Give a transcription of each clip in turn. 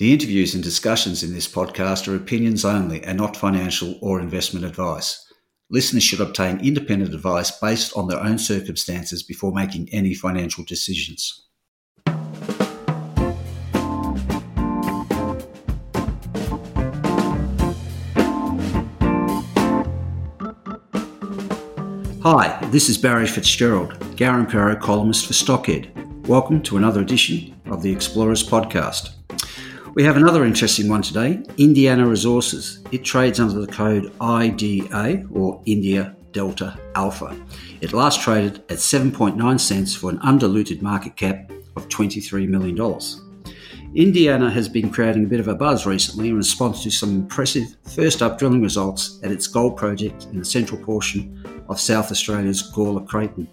The interviews and discussions in this podcast are opinions only and not financial or investment advice. Listeners should obtain independent advice based on their own circumstances before making any financial decisions. Hi, this is Barry Fitzgerald, Garimpeiro columnist for Stockhead. Welcome to another edition of the Explorers Podcast. We have another interesting one today Indiana Resources. It trades under the code IDA or India Delta Alpha. It last traded at 7.9 cents for an undiluted market cap of $23 million. Indiana has been creating a bit of a buzz recently in response to some impressive first up drilling results at its gold project in the central portion of South Australia's Gawler Craton.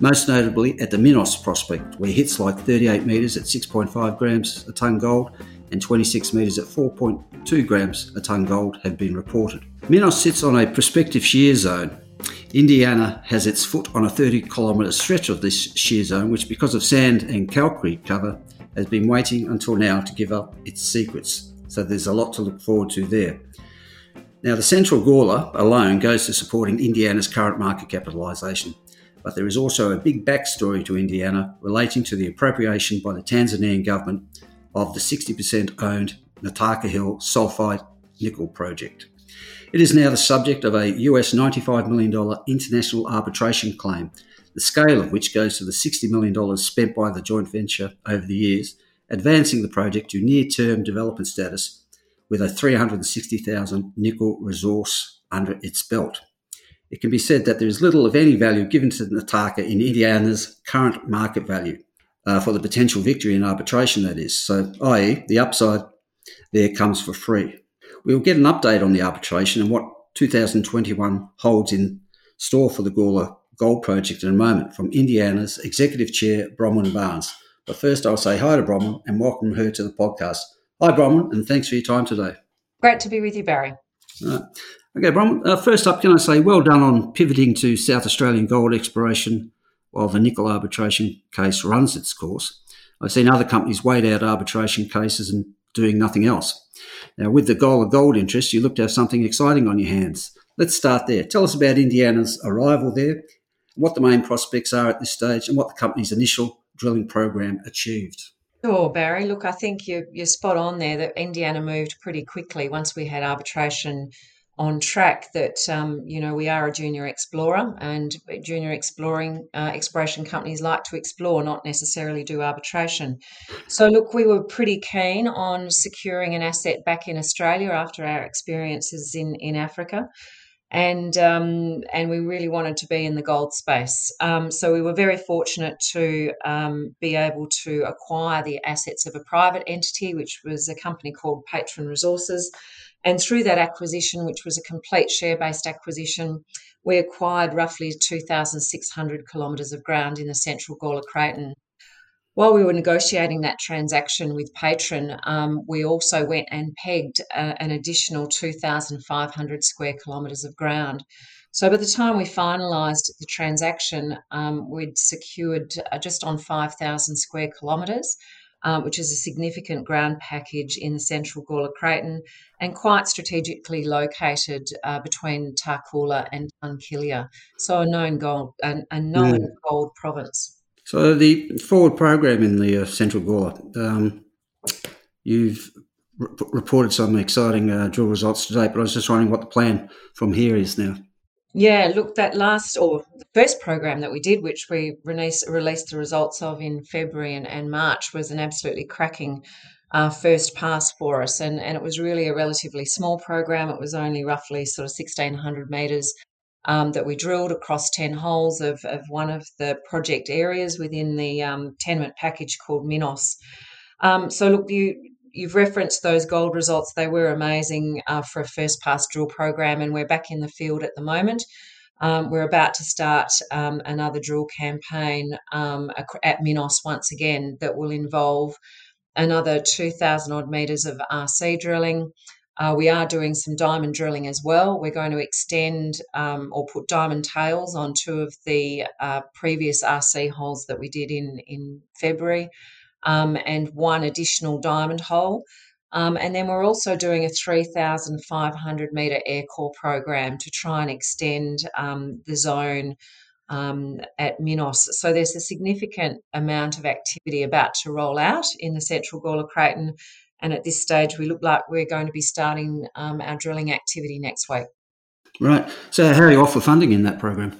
Most notably at the Minos prospect, where hits like 38 metres at 6.5 grams a tonne gold and 26 metres at 4.2 grams a tonne gold have been reported. Minos sits on a prospective shear zone. Indiana has its foot on a 30 kilometre stretch of this shear zone, which, because of sand and calcrete cover, has been waiting until now to give up its secrets. So there's a lot to look forward to there. Now, the Central Gawler alone goes to supporting Indiana's current market capitalisation. But there is also a big backstory to Indiana relating to the appropriation by the Tanzanian government of the 60% owned Ntaka Hill sulfide nickel project. It is now the subject of a US $95 million international arbitration claim, the scale of which goes to the $60 million spent by the joint venture over the years, advancing the project to near term development status with a 360,000 nickel resource under its belt. It can be said that there is little, if any, value given to Ntaka in Indiana's current market value uh, for the potential victory in arbitration, that is. So, i.e., the upside there comes for free. We'll get an update on the arbitration and what 2021 holds in store for the Gawler Gold Project in a moment from Indiana's Executive Chair, Bronwyn Barnes. But first, I'll say hi to Bronwyn and welcome her to the podcast. Hi, Bronwyn, and thanks for your time today. Great to be with you, Barry. Right. Okay, Bronwyn, uh, first up, can I say well done on pivoting to South Australian gold exploration while the nickel arbitration case runs its course. I've seen other companies wait out arbitration cases and doing nothing else. Now, with the Gawler gold interest, you look to have something exciting on your hands. Let's start there. Tell us about Indiana's arrival there, what the main prospects are at this stage, and what the company's initial drilling program achieved. Sure, Barry. Look, I think you're, you're spot on there that Indiana moved pretty quickly once we had arbitration on track that um, you know we are a junior explorer and junior exploring uh, exploration companies like to explore not necessarily do arbitration so look we were pretty keen on securing an asset back in australia after our experiences in in africa and um, and we really wanted to be in the gold space. Um, so we were very fortunate to um, be able to acquire the assets of a private entity, which was a company called Patron Resources. And through that acquisition, which was a complete share based acquisition, we acquired roughly 2,600 kilometres of ground in the central Gawler Craton while we were negotiating that transaction with Patron, um, we also went and pegged uh, an additional 2,500 square kilometres of ground. So by the time we finalised the transaction, um, we'd secured uh, just on 5,000 square kilometres, um, which is a significant ground package in the central Gawler Craton and quite strategically located uh, between Tarcoola and Tunkillia. So a known gold, a, a known yeah. gold province. So the forward program in the uh, Central Gawler, um, you've re- reported some exciting uh, drill results today, but I was just wondering what the plan from here is now. Yeah, look, that last or first program that we did, which we released, released the results of in February and, and March, was an absolutely cracking uh, first pass for us. And, and it was really a relatively small program. It was only roughly sort of 1,600 metres um, that we drilled across 10 holes of, of one of the project areas within the um, tenement package called Minos. Um, so, look, you, you've referenced those gold results. They were amazing uh, for a first pass drill program, and we're back in the field at the moment. Um, we're about to start um, another drill campaign um, at Minos once again that will involve another 2,000 odd metres of RC drilling, uh, we are doing some diamond drilling as well. We're going to extend um, or put diamond tails on two of the uh, previous RC holes that we did in, in February um, and one additional diamond hole. Um, and then we're also doing a 3,500 metre air core program to try and extend um, the zone um, at Minos. So there's a significant amount of activity about to roll out in the central Gawler Craton. And at this stage, we look like we're going to be starting um, our drilling activity next week. Right. So, how are you off for funding in that program?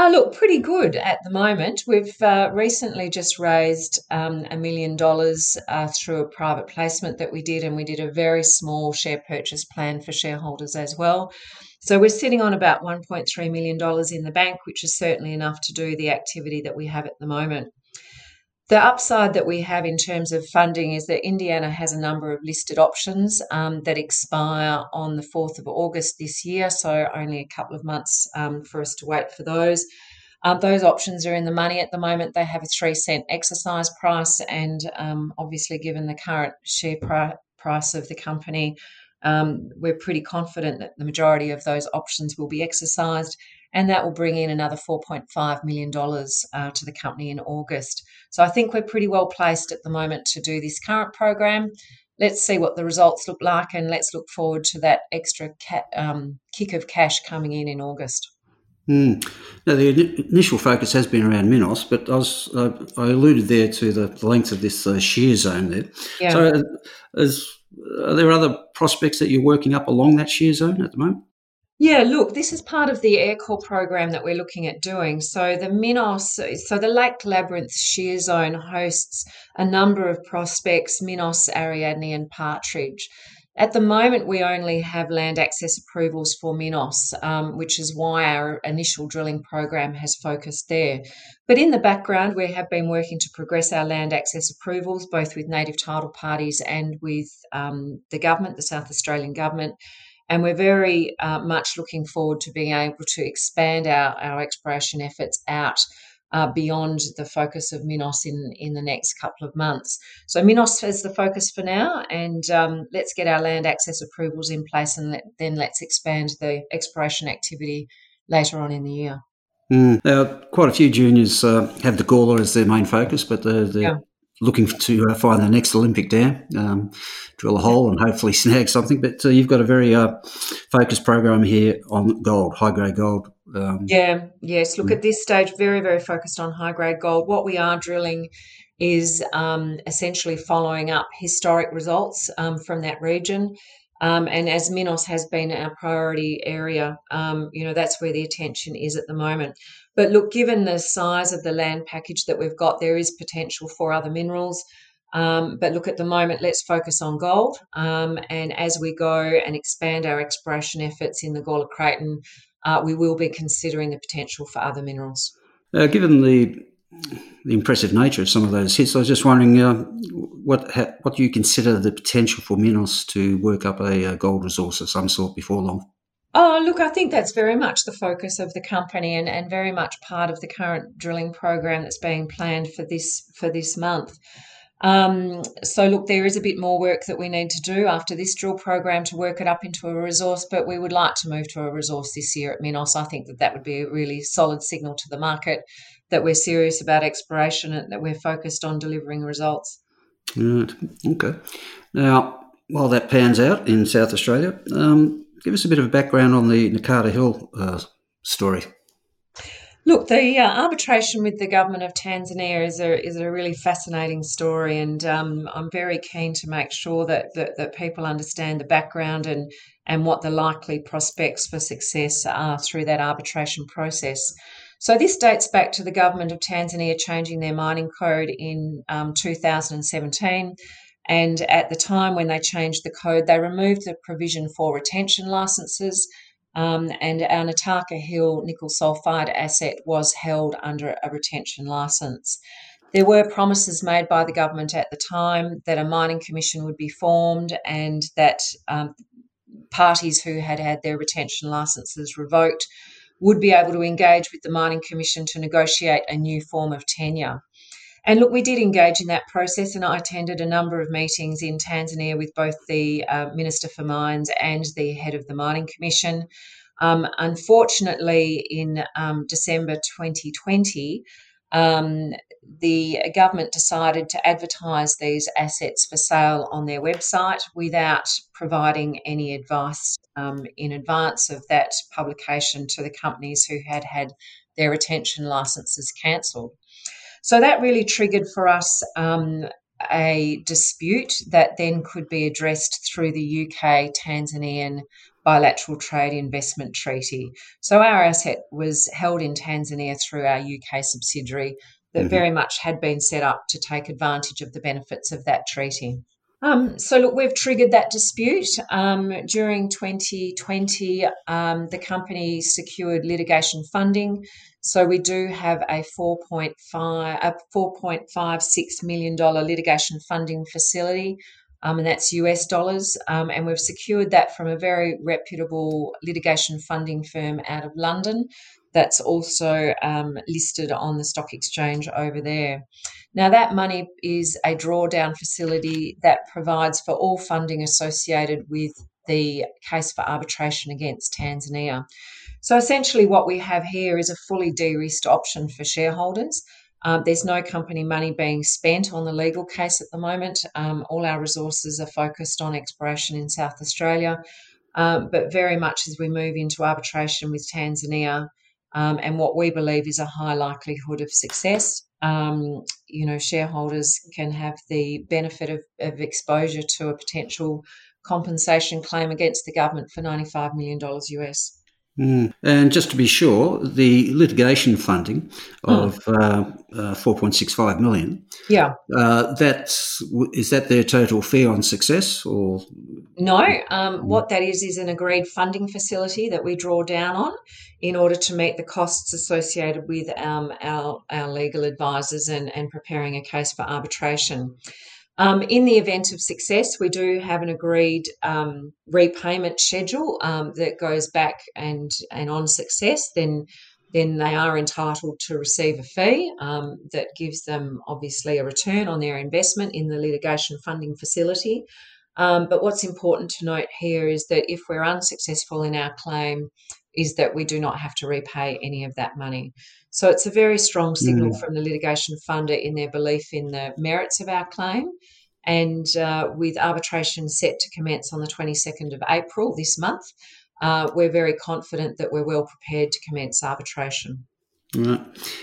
Uh, look, pretty good at the moment. We've uh, recently just raised um, a million dollars uh, through a private placement that we did, and we did a very small share purchase plan for shareholders as well. So we're sitting on about $1.3 million in the bank, which is certainly enough to do the activity that we have at the moment. The upside that we have in terms of funding is that Indiana has a number of listed options um, that expire on the 4th of August this year, so only a couple of months um, for us to wait for those. Um, those options are in the money at the moment. They have a three cent exercise price, and um, obviously, given the current share pri- price of the company, um, we're pretty confident that the majority of those options will be exercised and that will bring in another $4.5 million uh, to the company in August. So I think we're pretty well placed at the moment to do this current program. Let's see what the results look like, and let's look forward to that extra ca- um, kick of cash coming in in August. Mm. Now, the initial focus has been around Minos, but I, was, uh, I alluded there to the length of this uh, shear zone there. Yeah. So, uh, is, are there other prospects that you're working up along that shear zone at the moment? Yeah, look, this is part of the aircore program that we're looking at doing. So the Minos, so the Lake Labyrinth shear zone hosts a number of prospects, Minos, Ariadne and Partridge. At the moment, we only have land access approvals for Minos, um, which is why our initial drilling program has focused there. But in the background, we have been working to progress our land access approvals, both with native title parties and with um, the government, the South Australian government. And we're very uh, much looking forward to being able to expand our, our exploration efforts out uh, beyond the focus of Minos in, in the next couple of months. So Minos is the focus for now, and um, let's get our land access approvals in place, and let, then let's expand the exploration activity later on in the year. Mm. Now, quite a few juniors uh, have the Gawler as their main focus, but they're, they're yeah looking to uh, find the next Olympic dam, um, drill a hole, and hopefully snag something. But uh, you've got a very uh, focused program here on gold, high grade gold. Um, yeah, yes. Look, at this stage, very, very focused on high grade gold. What we are drilling is um, essentially following up historic results um, from that region. Um, and as Minos has been our priority area, um, you know, that's where the attention is at the moment. But look, given the size of the land package that we've got, there is potential for other minerals. Um, but look, at the moment, let's focus on gold. Um, and as we go and expand our exploration efforts in the Gawler Craton, uh, we will be considering the potential for other minerals. Given the the impressive nature of some of those hits, I was just wondering uh, what ha, what do you consider the potential for Minos to work up a, a gold resource of some sort before long? Oh, look, I think that's very much the focus of the company and, and very much part of the current drilling program that's being planned for this for this month. Um, so, look, there is a bit more work that we need to do after this drill program to work it up into a resource, but we would like to move to a resource this year at Minos. I think that that would be a really solid signal to the market that we're serious about exploration and that we're focused on delivering results. Right. Okay. Now, while that pans out in South Australia, um, give us a bit of a background on the Nakata Hill uh, story. Look, the uh, arbitration with the government of Tanzania is a is a really fascinating story, and um, I'm very keen to make sure that, that, that people understand the background and and what the likely prospects for success are through that arbitration process. So this dates back to the government of Tanzania changing their mining code in um, 2017. And at the time when they changed the code, they removed the provision for retention licenses um, and our Ntaka Hill nickel sulfide asset was held under a retention license. There were promises made by the government at the time that a mining commission would be formed and that um, parties who had had their retention licenses revoked would be able to engage with the mining commission to negotiate a new form of tenure. And look, we did engage in that process, and I attended a number of meetings in Tanzania with both the uh, Minister for Mines and the head of the Mining Commission. Um, unfortunately, in um, December 2020, um, the government decided to advertise these assets for sale on their website without providing any advice um, in advance of that publication to the companies who had had their retention licenses cancelled. So that really triggered for us um, a dispute that then could be addressed through the UK Tanzanian bilateral trade investment treaty. So our asset was held in Tanzania through our UK subsidiary that mm-hmm. very much had been set up to take advantage of the benefits of that treaty. Um, so, look, we've triggered that dispute. Um, during 2020, um, the company secured litigation funding. So, we do have a $4.5, a $4.56 million litigation funding facility, um, and that's US dollars. Um, and we've secured that from a very reputable litigation funding firm out of London that's also um, listed on the stock exchange over there. Now, that money is a drawdown facility that provides for all funding associated with the case for arbitration against Tanzania. So, essentially, what we have here is a fully de risked option for shareholders. Um, there's no company money being spent on the legal case at the moment. Um, all our resources are focused on exploration in South Australia. Um, but very much as we move into arbitration with Tanzania, um, and what we believe is a high likelihood of success. Um, you know, shareholders can have the benefit of, of exposure to a potential compensation claim against the government for $95 million US. Mm. And just to be sure, the litigation funding hmm. of mm. uh, uh, 4.65 million. Yeah. Uh, that's is that their total fee on success, or no? Um, what that is is an agreed funding facility that we draw down on in order to meet the costs associated with um, our our legal advisors and and preparing a case for arbitration. Um, in the event of success, we do have an agreed um, repayment schedule um, that goes back and and on success, then then they are entitled to receive a fee um, that gives them obviously a return on their investment in the litigation funding facility. Um, but what's important to note here is that if we're unsuccessful in our claim, is that we do not have to repay any of that money. So it's a very strong signal mm. from the litigation funder in their belief in the merits of our claim. And uh, with arbitration set to commence on the 22nd of April this month, uh, we're very confident that we're well prepared to commence arbitration. Right.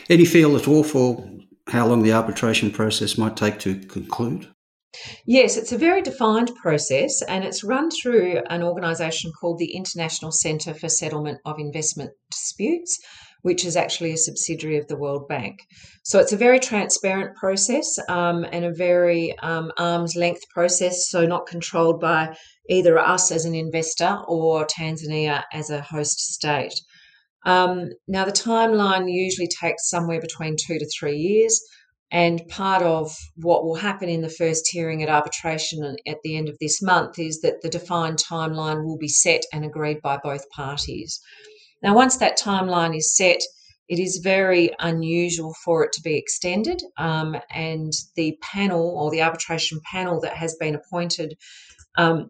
Any feel at all for how long the arbitration process might take to conclude? Yes, it's a very defined process and it's run through an organisation called the International Centre for Settlement of Investment Disputes, which is actually a subsidiary of the World Bank. So it's a very transparent process um, and a very um, arm's length process, so not controlled by either us as an investor or Tanzania as a host state. Um, now, the timeline usually takes somewhere between two to three years. And part of what will happen in the first hearing at arbitration at the end of this month is that the defined timeline will be set and agreed by both parties. Now, once that timeline is set, it is very unusual for it to be extended. Um, and the panel or the arbitration panel that has been appointed um,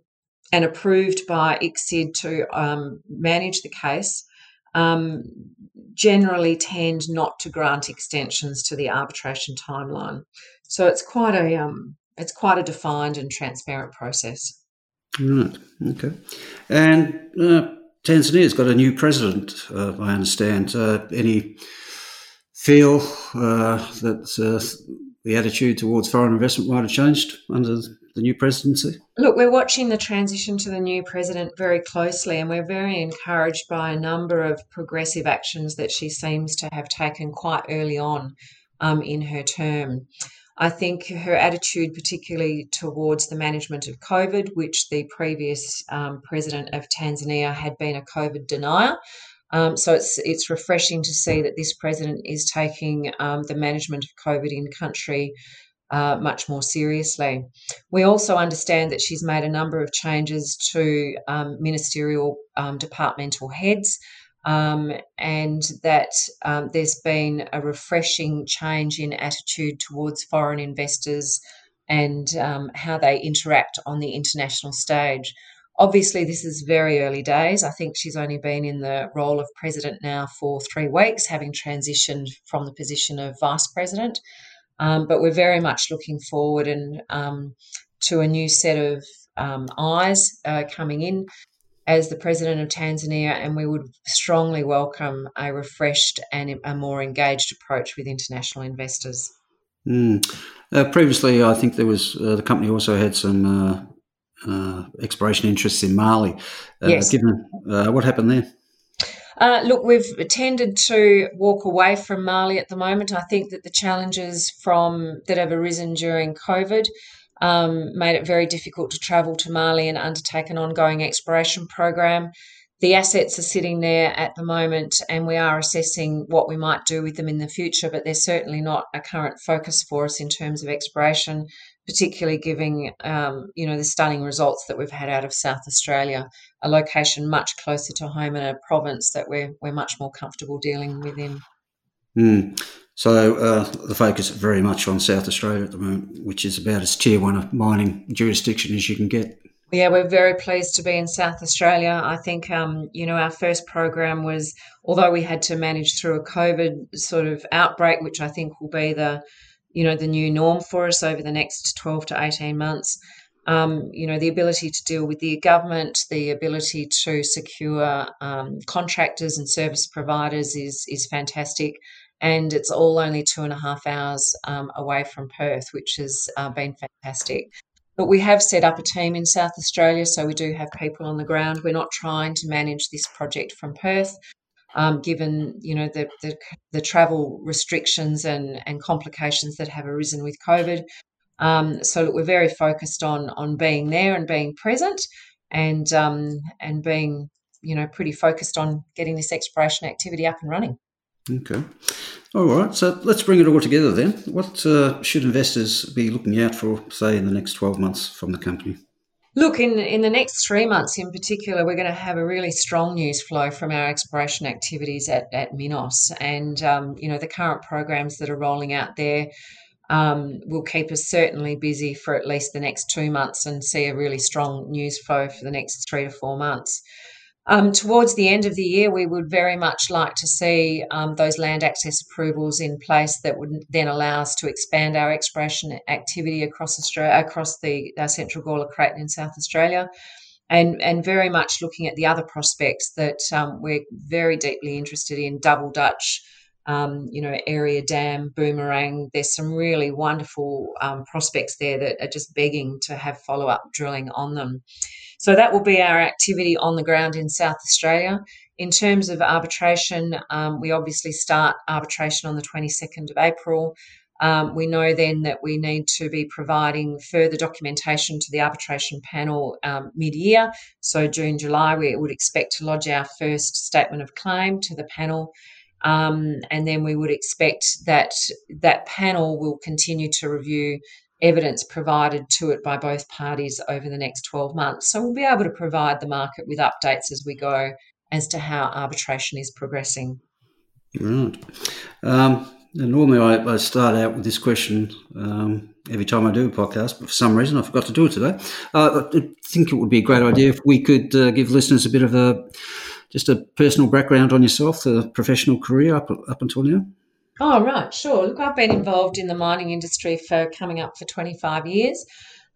and approved by ICSID to um, manage the case um, generally tend not to grant extensions to the arbitration timeline. So it's quite a um, it's quite a defined and transparent process. Right. Okay. And uh, Tanzania's got a new president. Uh, I understand. Uh, any feel uh, that uh, the attitude towards foreign investment might have changed under the new presidency? Look, we're watching the transition to the new president very closely, and we're very encouraged by a number of progressive actions that she seems to have taken quite early on um, in her term. I think her attitude, particularly towards the management of COVID, which the previous um, president of Tanzania had been a COVID denier. Um, so it's it's refreshing to see that this president is taking um, the management of COVID in country uh, much more seriously. We also understand that she's made a number of changes to um, ministerial um, departmental heads. Um, and that um, there's been a refreshing change in attitude towards foreign investors and um, how they interact on the international stage. Obviously, this is very early days. I think she's only been in the role of president now for three weeks, having transitioned from the position of vice president. Um, but we're very much looking forward and um, to a new set of um, eyes uh, coming in as the president of Tanzania, and we would strongly welcome a refreshed and a more engaged approach with international investors. Mm. Uh, previously, I think there was uh, the company also had some uh, uh exploration interests in Mali. Uh, yes. Given uh, what happened there. Uh, look, we've tended to walk away from Mali at the moment. I think that the challenges from that have arisen during COVID um, made it very difficult to travel to Mali and undertake an ongoing exploration program. The assets are sitting there at the moment, and we are assessing what we might do with them in the future, but they're certainly not a current focus for us in terms of exploration, particularly given um, you know the stunning results that we've had out of South Australia, a location much closer to home and a province that we're we're much more comfortable dealing with in. Mm. So uh, the focus very much on South Australia at the moment, which is about as tier one of mining jurisdiction as you can get. Yeah, we're very pleased to be in South Australia. I think, um, you know, our first program was, although we had to manage through a COVID sort of outbreak, which I think will be the, you know, the new norm for us over the next 12 to 18 months. Um, you know, the ability to deal with the government, the ability to secure um, contractors and service providers is is fantastic and it's all only two and a half hours um, away from Perth, which has uh, been fantastic. But we have set up a team in South Australia, so we do have people on the ground. We're not trying to manage this project from Perth, um, given you know the, the, the travel restrictions and and complications that have arisen with COVID. Um, so look, we're very focused on on being there and being present, and um, and being you know pretty focused on getting this exploration activity up and running. Okay. All right. So let's bring it all together then. What uh, should investors be looking out for, say, in the next 12 months from the company? Look, in, in the next three months in particular, we're going to have a really strong news flow from our exploration activities at, at Minos. And, um, you know, the current programs that are rolling out there um, will keep us certainly busy for at least the next two months and see a really strong news flow for the next three to four months. Um, towards the end of the year, we would very much like to see um, those land access approvals in place that would then allow us to expand our exploration activity across Australia, across the uh, Central Gawler Craton in South Australia, and and very much looking at the other prospects that um, we're very deeply interested in. Double Dutch, um, you know, Earea Dam, Boomerang. There's some really wonderful um, prospects there that are just begging to have follow up drilling on them. So that will be our activity on the ground in South Australia. In terms of arbitration, um, we obviously start arbitration on the 22nd of April. Um, we know then that we need to be providing further documentation to the arbitration panel um, mid year. So, June, July, we would expect to lodge our first statement of claim to the panel. Um, and then we would expect that that panel will continue to review evidence provided to it by both parties over the next 12 months. So we'll be able to provide the market with updates as we go as to how arbitration is progressing. Right. Um, normally, I, I, start out with this question um, every time I do a podcast, but for some reason I forgot to do it today. Uh, I think it would be a great idea if we could uh, give listeners a bit of a just a personal background on yourself, the professional career up up until now. Oh, right, sure. Look, I've been involved in the mining industry for coming up for 25 years.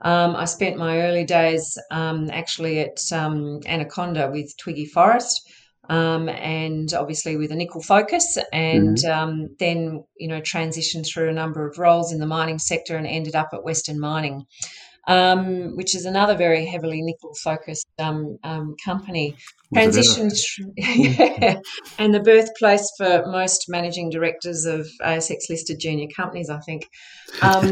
Um, I spent my early days um, actually at um, Anaconda with Twiggy Forrest. Um, and obviously with a nickel focus, and mm-hmm. Um, then you know transitioned through a number of roles in the mining sector and ended up at Western Mining, um, which is another very heavily nickel focused um, um, company. Transitioned, yeah, and the birthplace for most managing directors of ASX listed junior companies, I think. Um,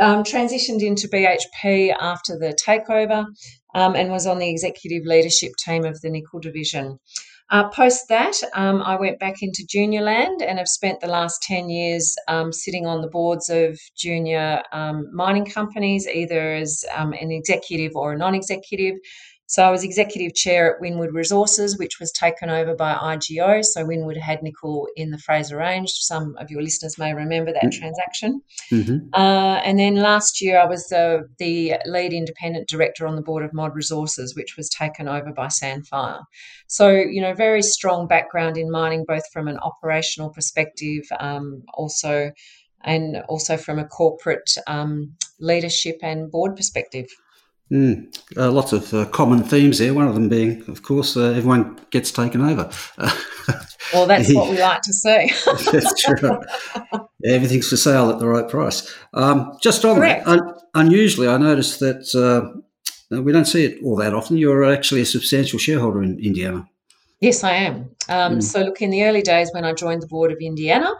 um, transitioned into BHP after the takeover um, and was on the executive leadership team of the nickel division. Uh, post that, um, I went back into junior land and have spent the last 10 years um, sitting on the boards of junior um, mining companies, either as um, an executive or a non executive. So I was executive chair at Windward Resources, which was taken over by IGO. So Windward had nickel in the Fraser Range. Some of your listeners may remember that mm-hmm. transaction. Mm-hmm. Uh, and then last year I was the, the lead independent director on the board of Mod Resources, which was taken over by Sandfire. So, you know, very strong background in mining, both from an operational perspective, um, also and also from a corporate um, leadership and board perspective. Mm, uh, lots of uh, common themes there. One of them being, of course, uh, everyone gets taken over. well, that's what we like to see. that's true. Everything's for sale at the right price. Um, just on Correct. that, un- unusually, I noticed that uh, we don't see it all that often. You're actually a substantial shareholder in Indiana. Yes, I am. Um, mm. So, look, in the early days when I joined the board of Indiana,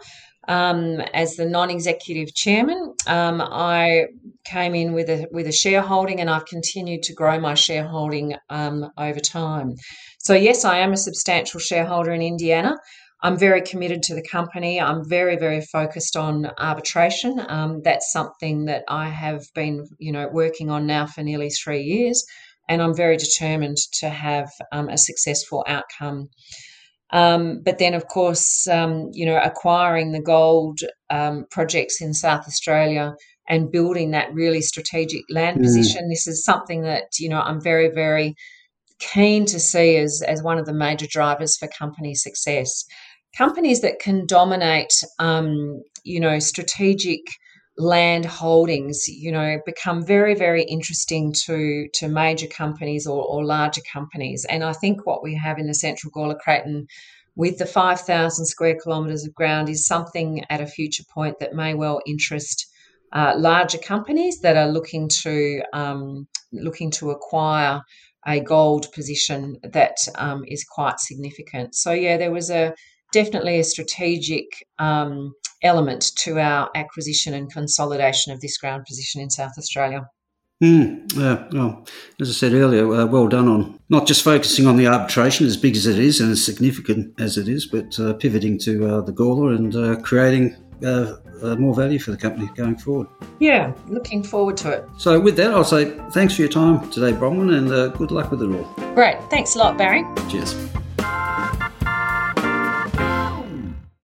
um, as the non-executive chairman. Um, I came in with a with a shareholding, and I've continued to grow my shareholding um, over time. So yes, I am a substantial shareholder in Indiana. I'm very committed to the company. I'm very, very focused on arbitration. Um, that's something that I have been, you know, working on now for nearly three years, and I'm very determined to have um, a successful outcome. Um, but then, of course, um, you know, acquiring the gold um, projects in South Australia and building that really strategic land mm. position. This is something that you know I'm very, very keen to see as as one of the major drivers for company success. Companies that can dominate, um, you know, strategic land holdings, you know, become very, very interesting to to major companies or, or larger companies. And I think what we have in the Central Gawler Craton with the 5,000 square kilometres of ground is something at a future point that may well interest uh, larger companies that are looking to um, looking to acquire a gold position that um, is quite significant. So yeah, there was a definitely a strategic um, element to our acquisition and consolidation of this ground position in South Australia. Mm, uh, well, as I said earlier, uh, well done on not just focusing on the arbitration, as big as it is and as significant as it is, but uh, pivoting to uh, the Gawler and uh, creating uh, more value for the company going forward. Yeah, looking forward to it. So, with that, I'll say thanks for your time today, Bronwyn, and good luck with it all. Great. Thanks a lot, Barry. Cheers.